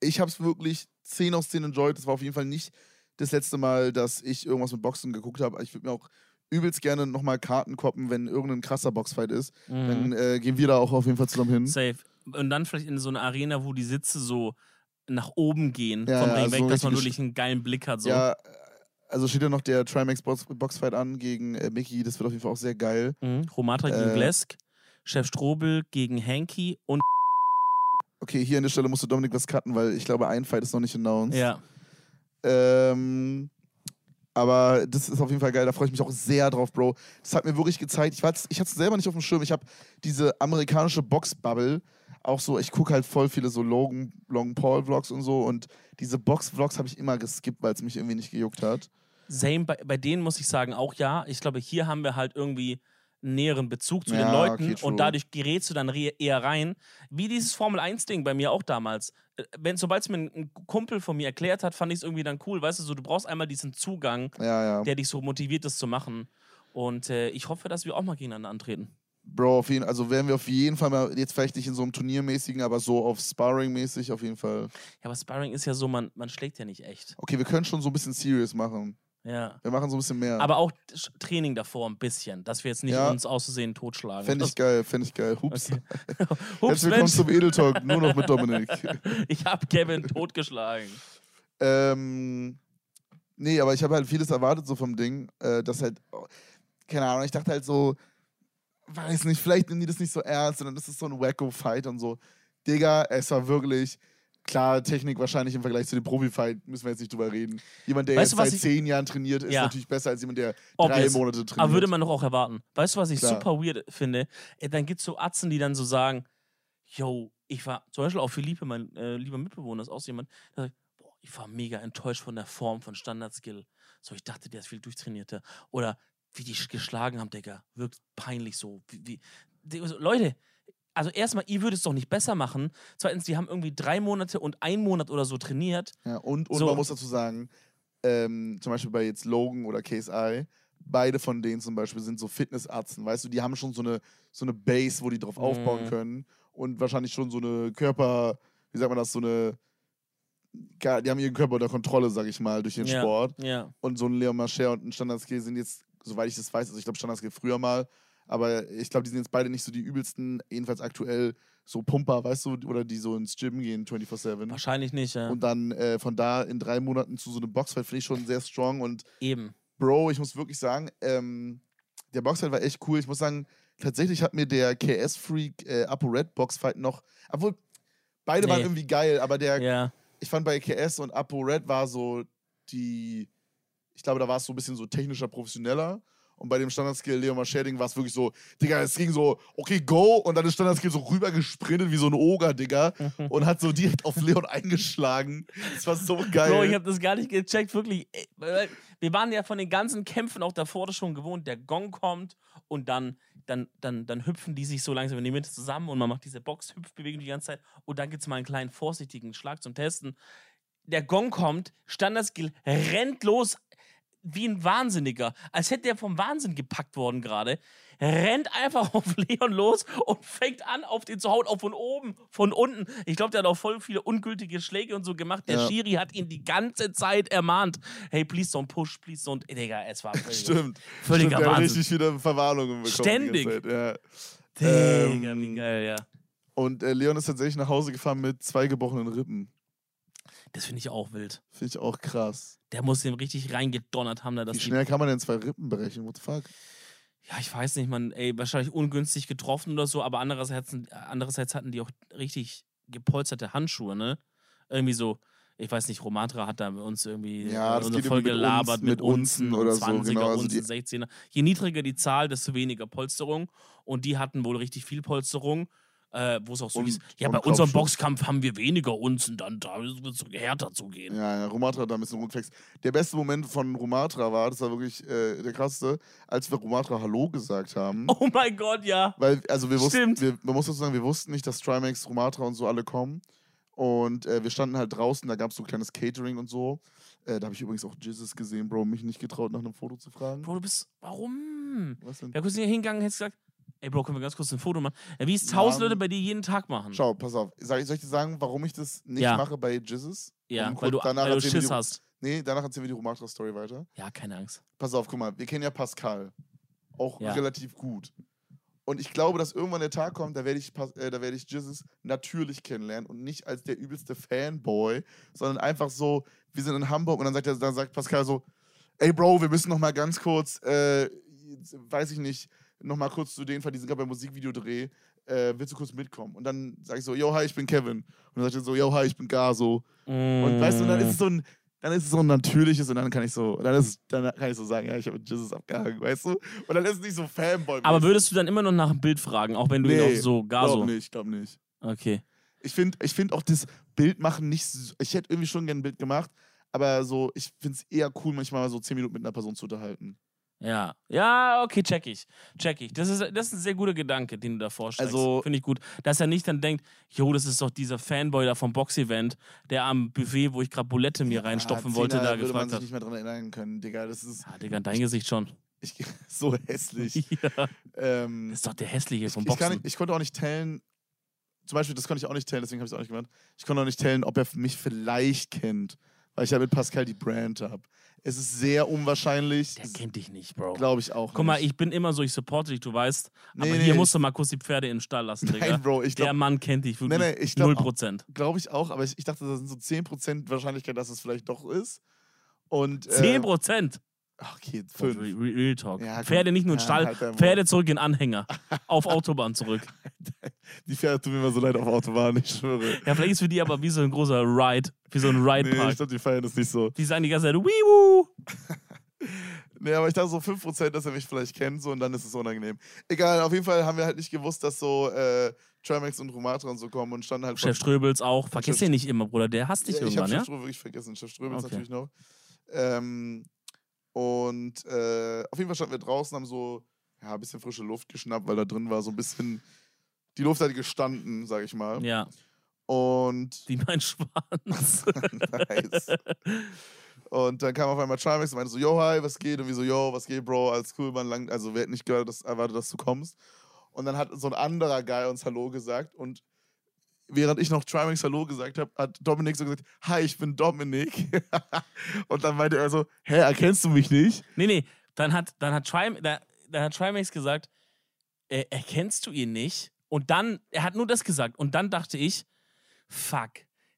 Ich hab's wirklich 10 aus 10 enjoyed. Das war auf jeden Fall nicht das letzte Mal, dass ich irgendwas mit Boxen geguckt habe. Ich würde mir auch übelst gerne nochmal Karten koppen, wenn irgendein krasser Boxfight ist. Mhm. Dann äh, gehen wir da auch auf jeden Fall zusammen hin. Safe. Und dann vielleicht in so eine Arena, wo die Sitze so nach oben gehen, Ja, vom ja, Ring so weg, dass man wirklich einen geilen Blick hat. So. Ja, also steht ja noch der Trimax Box Boxfight an gegen äh, Mickey. Das wird auf jeden Fall auch sehr geil. Mhm. Romatra gegen Äh. Glesk, Chef Strobel gegen Hanky und Okay, hier an der Stelle musst du Dominik was cutten, weil ich glaube, ein Fight ist noch nicht announced. ja. Ähm, aber das ist auf jeden Fall geil, da freue ich mich auch sehr drauf, Bro. Das hat mir wirklich gezeigt, ich, ich hatte es selber nicht auf dem Schirm, ich habe diese amerikanische Box-Bubble, auch so, ich gucke halt voll viele so Logan, Logan Paul-Vlogs und so und diese Box-Vlogs habe ich immer geskippt, weil es mich irgendwie nicht gejuckt hat. Same, bei, bei denen muss ich sagen, auch ja. Ich glaube, hier haben wir halt irgendwie näheren Bezug zu den Ja, Leuten okay, und dadurch gerätst du dann eher rein. Wie dieses Formel-1-Ding bei mir auch damals. Äh, Wenn, sobald es mir ein, ein Kumpel von mir erklärt hat, fand ich es irgendwie dann cool. Weißt du, so, du brauchst einmal diesen Zugang, Ja, ja. der dich so motiviert, das zu machen. Und äh, ich hoffe, dass wir auch mal gegeneinander antreten. Bro, auf jeden, also werden wir auf jeden Fall mal, jetzt vielleicht nicht in so einem Turniermäßigen, aber so auf Sparring-mäßig auf jeden Fall. Ja, aber Sparring ist ja so, man, man schlägt ja nicht echt. Okay, wir können schon so ein bisschen serious machen. Ja. Wir machen so ein bisschen mehr. Aber auch Training davor ein bisschen, dass wir jetzt nicht Ja. uns auszusehen totschlagen. Fände ich geil, fände ich geil. Hups. Okay. (laughs) (laughs) Herzlich Hups, willkommen Mensch, zum Edeltalk, nur noch mit Dominik. (laughs) ich habe Kevin totgeschlagen. Ähm, nee, aber ich habe halt vieles erwartet so vom Ding, äh, dass halt, oh, keine Ahnung, ich dachte halt so, weiß nicht, vielleicht nehmen die das nicht so ernst, sondern das ist so ein Wacko-Fight und so. Digga, es war wirklich, klar, Technik wahrscheinlich im Vergleich zu dem Profi-Fight, müssen wir jetzt nicht drüber reden. Jemand, der Weißt jetzt du, seit ich- zehn Jahren trainiert, ist Ja. natürlich besser als jemand, der Obvious. drei Monate trainiert. Aber würde man doch auch erwarten. Weißt du, was ich Klar. super weird finde? Äh, Dann gibt es so Atzen, die dann so sagen, yo, ich war, zum Beispiel auch Philippe, mein äh, lieber Mitbewohner, ist auch so jemand, der sagt, boah, ich war mega enttäuscht von der Form von Standard-Skill. So, ich dachte, der ist viel durchtrainierter. Oder wie die sch- geschlagen haben, Digga, wirkt peinlich so. Wie, wie, Leute, also erstmal, ihr würdet es doch nicht besser machen. Zweitens, die haben irgendwie drei Monate und ein Monat oder so trainiert. Ja, und, und So. man muss dazu sagen, ähm, zum Beispiel bei jetzt Logan oder KSI, beide von denen zum Beispiel sind so Fitnessarzten, weißt du, die haben schon so eine, so eine Base, wo die drauf aufbauen Mhm. können und wahrscheinlich schon so eine Körper, wie sagt man das, so eine, die haben ihren Körper unter Kontrolle, sag ich mal, durch den Ja. Sport. Ja. Und so ein Leon Marcher und ein Standardskill sind jetzt, soweit ich das weiß, also ich glaube Standardskill früher mal, aber ich glaube, die sind jetzt beide nicht so die übelsten, jedenfalls aktuell so Pumper, weißt du, oder die so ins Gym gehen 24-7. Wahrscheinlich nicht, ja. Und dann äh, von da in drei Monaten zu so einem Boxfight finde ich schon sehr strong. Und Eben. Bro, ich muss wirklich sagen, ähm, der Boxfight war echt cool. Ich muss sagen, tatsächlich hat mir der KS-Freak äh, Apo Red Boxfight noch, obwohl beide waren Nee. irgendwie geil, aber der, Ja. ich fand bei KS und Apo Red war so die, ich glaube, da war es so ein bisschen so technischer, professioneller. Und bei dem Standardskill Leo Macherding war es wirklich so, Digga, es ging so, okay, go, und dann ist Standardskill so rüber gesprintet wie so ein Oger, Digga, (laughs) und hat so direkt auf Leon eingeschlagen. Das war so geil. Bro, ich habe das gar nicht gecheckt, wirklich. Weil Wir waren ja von den ganzen Kämpfen auch davor schon gewohnt. Der Gong kommt und dann, dann, dann, dann hüpfen die sich so langsam in die Mitte zusammen und man macht diese Box-Hüpfbewegung die ganze Zeit. Und dann gibt es mal einen kleinen vorsichtigen Schlag zum Testen. Der Gong kommt, Standardskill rennt los wie ein Wahnsinniger, als hätte er vom Wahnsinn gepackt worden gerade, rennt einfach (laughs) auf Leon los und fängt an, auf den zu hauen, auch von oben, von unten. Ich glaube, der hat auch voll viele ungültige Schläge und so gemacht. Der Ja. Schiri hat ihn die ganze Zeit ermahnt. Hey, please don't push, please don't. Ey, Digga, es war völlig- Stimmt. Völliger Stimmt, Wahnsinn. richtig viele Verwarnungen bekommen. Ständig. Ja. Digga, Ähm, wie geil, ja. Und äh, Leon ist tatsächlich nach Hause gefahren mit zwei gebrochenen Rippen. Das finde ich auch wild. Finde ich auch krass. Der muss den richtig reingedonnert haben, da Wie dass die schnell kann man denn zwei Rippen brechen? What the fuck? Ja, ich weiß nicht, man, ey, wahrscheinlich ungünstig getroffen oder so, aber andererseits, andererseits hatten die auch richtig gepolsterte Handschuhe, ne? Irgendwie so, ich weiß nicht, Romatra hat da bei uns irgendwie Ja, das unsere Folge mit gelabert mit, mit Unzen oder und so, 20er, genau, also Unzen, die- 16er. Je niedriger die Zahl, desto weniger Polsterung und die hatten wohl richtig viel Polsterung. Äh, wo es auch so Und- hieß, ja, und bei unserem. Boxkampf haben wir weniger Unzen, dann da wird es härter zugehen. Ja, ja, Romatra da ein bisschen rumgeflext. Der beste Moment von Romatra war, das war wirklich äh, der krasseste, als wir Romatra Hallo gesagt haben. (laughs) Oh mein Gott, ja. Weil, also wir wussten, Stimmt. wir, man muss dazu sagen, wir wussten nicht, dass Trimax, Romatra und so alle kommen. Und äh, wir standen halt draußen, da gab es so ein kleines Catering und so. Äh, da habe ich übrigens auch Jizzes gesehen, Bro, mich nicht getraut, nach einem Foto zu fragen. Bro, du bist, warum? Was denn? Wäre kurz hier hingegangen, hättest gesagt, ey Bro, können wir ganz kurz ein Foto machen? Ja, wie es Ja, tausend Leute bei dir jeden Tag machen. Schau, pass auf. Soll ich, soll ich dir sagen, warum ich das nicht Ja. mache bei Jizzes? ja, Und weil du, danach weil du Schiss die- hast. Nee, danach erzählen wir die Romatra-Story weiter. Ja, keine Angst. Pass auf, guck mal, wir kennen ja Pascal. Auch Ja. relativ gut. Und ich glaube, dass irgendwann der Tag kommt, da werde ich, äh, da werde ich Jizzes natürlich kennenlernen und nicht als der übelste Fanboy, sondern einfach so, wir sind in Hamburg und dann sagt, er, dann sagt Pascal so, ey Bro, wir müssen noch mal ganz kurz, äh, weiß ich nicht, noch mal kurz zu denen, weil die sind gerade beim Musikvideodreh, äh, willst du kurz mitkommen? Und dann sage ich so, yo, hi, ich bin Kevin. Und dann sagt er so, yo, hi, ich bin Gaso. Und weißt du, dann ist es so ein, dann ist es so ein natürliches und dann kann ich so, dann, ist, dann kann ich so sagen, ja, ich habe mit Jesus abgehangen, weißt du? Und dann ist es nicht so Fanboy. Aber würdest du dann immer noch nach dem Bild fragen, auch wenn du ihn Nee, auch so gar so. Glaub nicht, glaub nicht. Okay. Ich finde ich find auch das Bild machen nicht so, ich hätte irgendwie schon gerne ein Bild gemacht, aber so, ich finde es eher cool, manchmal so 10 Minuten mit einer Person zu unterhalten. Ja. Ja, okay, check ich. Check ich. Das ist, das ist ein sehr guter Gedanke, den du da vorstellst. Also- Finde ich gut. Dass er nicht dann denkt, jo, das ist doch dieser Fanboy da vom Box-Event, der am Buffet, wo ich gerade Bulette mir reinstopfen Ah, wollte, Zehner da würde man gefragt sich hat. nicht mehr dran erinnern können, Digga. Das ist Ja, Digga, dein Gesicht schon. ich, (laughs) so hässlich. (laughs) ja. ähm, Das ist doch der hässliche vom ich, ich, kann Boxen. nicht, ich konnte auch nicht tellen, zum Beispiel, das konnte ich auch nicht tellen, deswegen habe ich es auch nicht gemacht. Ich konnte auch nicht tellen, ob er mich vielleicht kennt, weil ich ja mit Pascal die Brand habe. Es ist sehr unwahrscheinlich. Der kennt dich nicht, Bro. Glaube ich auch. Guck mal, nicht. ich bin immer so, ich supporte dich, du weißt. Nee, aber nee, hier ich- musst du mal kurz die Pferde in den Stall lassen, Digga. Nein, Bro, ich der glaube Mann kennt dich wirklich Nee, nee, ich glaub null auch- Prozent. glaub ich auch, aber ich, ich dachte, das sind so 10% Wahrscheinlichkeit, dass es vielleicht doch ist. Und, äh, 10 Okay, Real, 5. Real Talk. Ja, komm. Pferde nicht nur in den Ja, Stall, halt Pferde zurück in Anhänger. auf Autobahn zurück. (laughs) Die Pferde tun mir immer so leid auf Autobahn, ich schwöre. Ja, vielleicht ist für die aber wie so ein großer Ride, wie so ein Nee, Ride-Park. ich glaube, die feiern das nicht so. die sagen die ganze Zeit, Wiiwu. (laughs) Nee, aber ich dachte so 5%, dass er mich vielleicht kennt, so und dann ist es unangenehm. Egal, auf jeden Fall haben wir halt nicht gewusst, dass so äh, Trimax und Rumatra und so kommen und standen halt Chef Ströbels auch. Vergiss den nicht immer, Bruder. Der hasst dich Ja, ich habe irgendwann, Chef ja? Ströbel wirklich vergessen. Chef Ströbels Okay. natürlich noch. Ähm, und äh, auf jeden Fall standen wir draußen, haben so ja, ein bisschen frische Luft geschnappt, weil da drin war so ein bisschen Die Luft hat gestanden, sag ich mal. Ja, Und wie mein Schwanz. (laughs) nice. Und dann kam auf einmal Trimax und meinte so, yo, hi, was geht? Und wir so, yo, was geht, Bro? Alles cool, man. Lang also wir hätten nicht gehört, dass, erwartet, dass du kommst. Und dann hat so ein anderer Guy uns Hallo gesagt und während ich noch Trimax Hallo gesagt habe, hat Dominik so gesagt, hi, ich bin Dominik. (laughs) und dann meinte er so, hä, erkennst du mich nicht? nee, nee, dann hat, dann hat, Trim, da, dann hat Trimax gesagt, äh, erkennst du ihn nicht? Und dann, er hat nur das gesagt. Und dann dachte ich, fuck,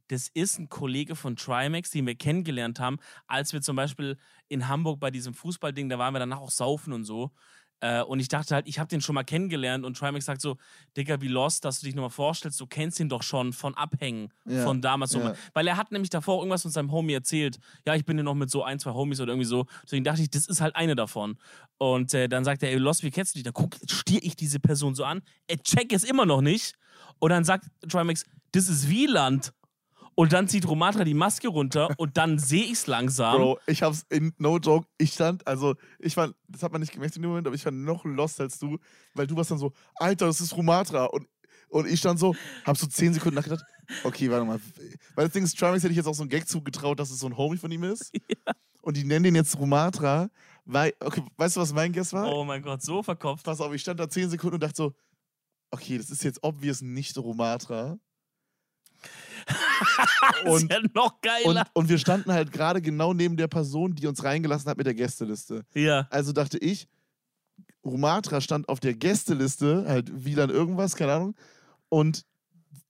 das ist ein Kollege von Trimax, den wir kennengelernt haben, als wir zum Beispiel in Hamburg bei diesem Fußballding, da waren wir danach auch saufen und so. Äh, und ich dachte halt, ich habe den schon mal kennengelernt und Trimax sagt so, Digga, wie lost, dass du dich nochmal vorstellst, du kennst ihn doch schon von Abhängen Ja, von damals. Ja. Weil er hat nämlich davor irgendwas von seinem Homie erzählt. Ja, ich bin hier noch mit so ein, zwei Homies oder irgendwie so. Deswegen dachte ich, das ist halt eine davon. Und äh, dann sagt er, ey, Lost, wie kennst du dich? Dann guck, stier ich diese Person so an. Er check es immer noch nicht. Und dann sagt Trimax, das ist Wieland. Und dann zieht Romatra die Maske runter und dann sehe ich es langsam. Bro, ich hab's in no joke, ich stand, also ich war, das hat man nicht gemerkt in dem Moment, aber ich war noch lost als du, weil du warst dann so, Alter, das ist Rumatra und, und ich stand so, hab so 10 Sekunden nachgedacht, okay, warte mal, weil das Ding ist, Trimax hätte ich jetzt auch so einen Gag zugetraut, dass es so ein Homie von ihm ist (laughs) und die nennen den jetzt Rumatra, weil, okay, weißt du, was mein Guess war? Oh mein Gott, so verkopft. Pass auf, ich stand da 10 Sekunden und dachte so, okay, das ist jetzt obvious nicht Rumatra. (laughs) Das ist ja noch Und, geiler. und wir standen halt gerade genau neben der Person, die uns reingelassen hat mit der Gästeliste. ja. Also dachte ich, Rumatra stand auf der Gästeliste, halt Wieland irgendwas, keine Ahnung. Und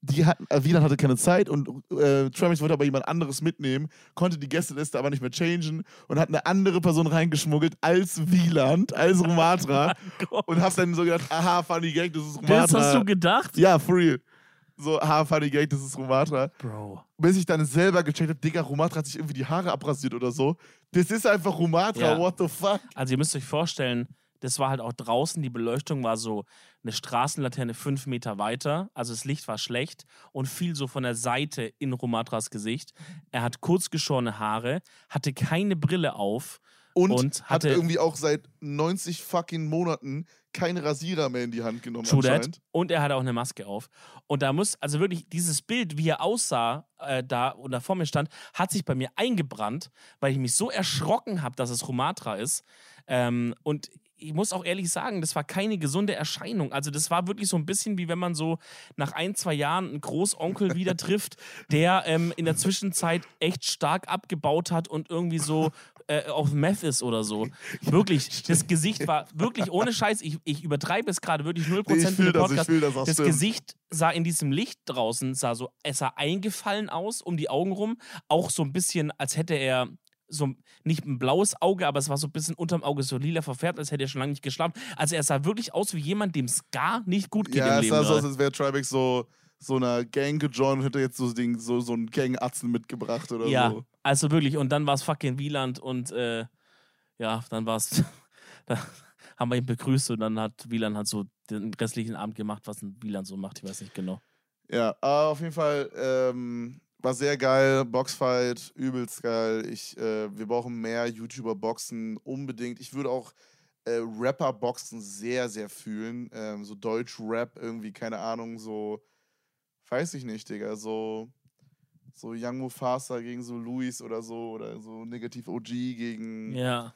die hatten, äh, Wieland hatte keine Zeit und äh, Travis wollte aber jemand anderes mitnehmen, konnte die Gästeliste aber nicht mehr changen und hat eine andere Person reingeschmuggelt als Wieland, als Rumatra. (laughs) und hab dann so gedacht, aha, funny Gag, das ist Rumatra. Das hast du gedacht? ja, for real. So, aha, funny Gag, das ist Rumatra Bro. bis ich dann selber gecheckt habe, Digga, Rumatra hat sich irgendwie die Haare abrasiert oder so. Das ist einfach Rumatra, Ja. what the fuck? Also ihr müsst euch vorstellen, das war halt auch draußen, die Beleuchtung war so eine Straßenlaterne fünf Meter weiter, also das Licht war schlecht und fiel so von der Seite in Romatras Gesicht. Er hat kurzgeschorene Haare, hatte keine Brille auf Und, Und hat hatte- irgendwie auch seit 90 fucking Monaten keine Rasierer mehr in die Hand genommen True that. anscheinend. Und er hatte auch eine Maske auf. Und da muss, also wirklich, dieses Bild, wie er aussah, äh, da und da vor mir stand, hat sich bei mir eingebrannt, weil ich mich so erschrocken habe, dass es Romatra ist. Ähm, und ich muss auch ehrlich sagen, das war keine gesunde Erscheinung. Also, das war wirklich so ein bisschen wie wenn man so nach ein, zwei Jahren einen Großonkel wieder (laughs) trifft, der ähm, in der Zwischenzeit echt stark abgebaut hat und irgendwie so äh, auf Meth ist oder so. (laughs) Wirklich, das Gesicht war wirklich ohne Scheiß. Ich, ich übertreibe es gerade wirklich 0% Nee, ich für den das, ich Podcast. fühl das Das stimmt. Gesicht sah in diesem Licht draußen, sah so, es sah eingefallen aus, um die Augen rum. Auch so ein bisschen, als hätte er so nicht ein blaues Auge, aber es war so ein bisschen unterm Auge so lila verfärbt, als hätte er schon lange nicht geschlafen. Also er sah wirklich aus wie jemand, dem es gar nicht gut geht Ja, im es Leben. sah so aus, als wäre Tribex so, so einer Gang gejoint und hätte jetzt so, Ding, so, so einen Gang-Atzen mitgebracht oder ja, so. also wirklich. Und dann war es fucking Wieland und äh, ja, dann war es, (laughs) da haben wir ihn begrüßt und dann hat Wieland halt so den restlichen Abend gemacht, was ein Wieland so macht, ich weiß nicht genau. Ja, aber auf jeden Fall ähm, war sehr geil. Boxfight, übelst geil. Ich, äh, wir brauchen mehr YouTuber-Boxen unbedingt. Ich würde auch äh, Rapper-Boxen sehr, sehr fühlen. Ähm, so Deutsch-Rap irgendwie, keine Ahnung, so, weiß ich nicht, Digga, so, so Young Mufasa gegen so Luis oder so oder so Negativ OG gegen, Ja,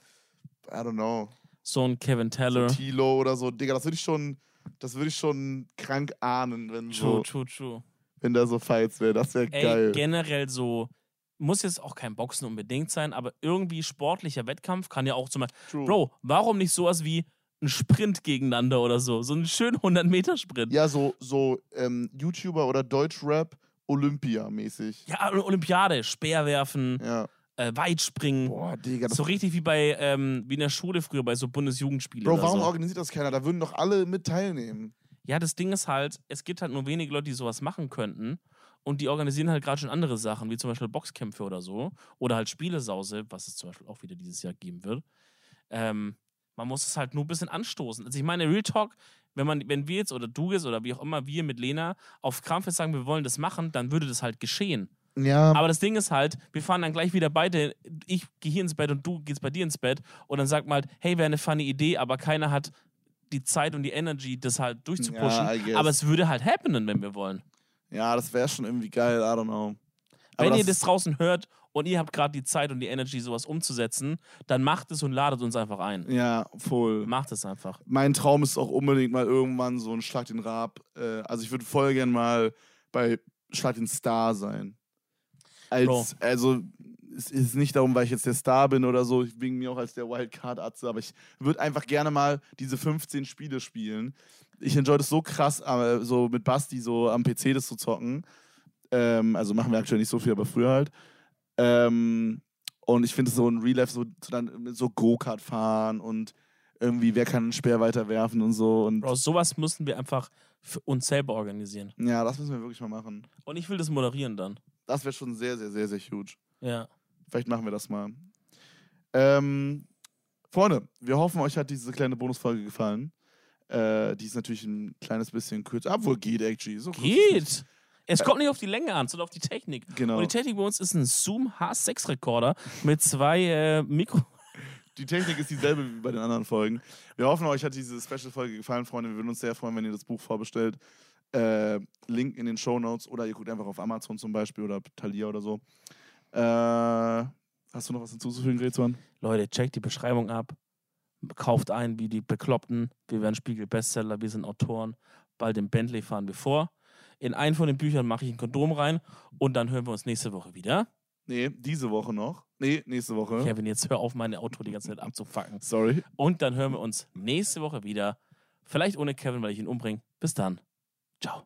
I don't know, so ein Kevin so Teller. Tilo oder so. Digga, das würde ich schon, das würde ich schon krank ahnen, wenn True, so, true, true. wenn da so Fights wäre. Das wäre geil. generell so, muss jetzt auch kein Boxen unbedingt sein, aber irgendwie sportlicher Wettkampf kann ja auch zum Beispiel. True. Bro, warum nicht sowas wie ein Sprint gegeneinander oder so? So einen schönen 100-Meter-Sprint. Ja, so, so ähm, YouTuber oder Deutschrap Olympia-mäßig. Ja, Olympiade, Speer werfen, Ja. äh, Weitspringen. Boah, Digga. So richtig wie bei, ähm, wie in der Schule früher bei so Bundesjugendspielen. Bro, warum so. organisiert das keiner? Da würden doch alle mit teilnehmen. Ja, das Ding ist halt, es gibt halt nur wenige Leute, die sowas machen könnten. Und die organisieren halt gerade schon andere Sachen, wie zum Beispiel Boxkämpfe oder so. Oder halt Spielesause, was es zum Beispiel auch wieder dieses Jahr geben wird. Ähm, man muss es halt nur ein bisschen anstoßen. Also ich meine, Real Talk, wenn, man, wenn wir jetzt oder du jetzt oder wie auch immer wir mit Lena auf Krampf jetzt sagen, wir wollen das machen, dann würde das halt geschehen. Ja. Aber das Ding ist halt, wir fahren dann gleich wieder beide, ich gehe hier ins Bett und du gehst bei dir ins Bett und dann sagt man halt, hey, wäre eine funny Idee, aber keiner hat die Zeit und die Energy, das halt durchzupushen. Ja, aber es würde halt happenen, wenn wir wollen. Ja, das wäre schon irgendwie geil, I don't know. Wenn Aber ihr das draußen hört und ihr habt gerade die Zeit und die Energy, sowas umzusetzen, dann macht es und ladet uns einfach ein. Ja, voll. Macht es einfach. Mein Traum ist auch unbedingt mal irgendwann so ein Schlag den Rab. Äh, also ich würde voll gern mal bei Schlag den Star sein. Als, Bro. also es ist nicht darum, weil ich jetzt der Star bin oder so, ich bin mir auch als der Wildcard-Atze, aber ich würde einfach gerne mal diese 15 Spiele spielen. Ich enjoy das so krass, so mit Basti so am PC das zu zocken. Ähm, also machen wir aktuell nicht so viel, aber früher halt. Ähm, und ich finde so ein Real Life, so, so dann so Go-Kart fahren und irgendwie, wer kann einen Speer weiterwerfen und so. Und Bro, sowas müssen wir einfach für uns selber organisieren. ja, das müssen wir wirklich mal machen. Und ich will das moderieren dann. Das wäre schon sehr, sehr, sehr, sehr huge. Ja. Vielleicht machen wir das mal. Ähm, Freunde, wir hoffen, euch hat diese kleine Bonusfolge gefallen. Äh, die ist natürlich ein kleines bisschen kürzer. Obwohl geht, actually. So. Geht. Es kommt nicht auf die Länge an, sondern auf die Technik. Genau. Und die Technik bei uns ist ein Zoom H6-Rekorder mit zwei äh, Mikro. Die Technik ist dieselbe wie bei den anderen Folgen. Wir hoffen, euch hat diese Special-Folge gefallen, Freunde. Wir würden uns sehr freuen, wenn ihr das Buch vorbestellt. Äh, Link in den Show Notes oder ihr guckt einfach auf Amazon zum Beispiel oder Thalia oder so. Äh, hast du noch was hinzuzufügen, Rezwan? Leute, checkt die Beschreibung ab. Kauft ein wie die Bekloppten. Wir werden Spiegel-Bestseller, wir sind Autoren. Bald im Bentley fahren wir vor. In einen von den Büchern mache ich ein Kondom rein und dann hören wir uns nächste Woche wieder. Nee, diese Woche noch. Nee, nächste Woche. Kevin, jetzt hör auf, meine Auto die ganze Zeit abzufacken. Sorry. Und dann hören wir uns nächste Woche wieder. Vielleicht ohne Kevin, weil ich ihn umbringe. Bis dann. Ciao.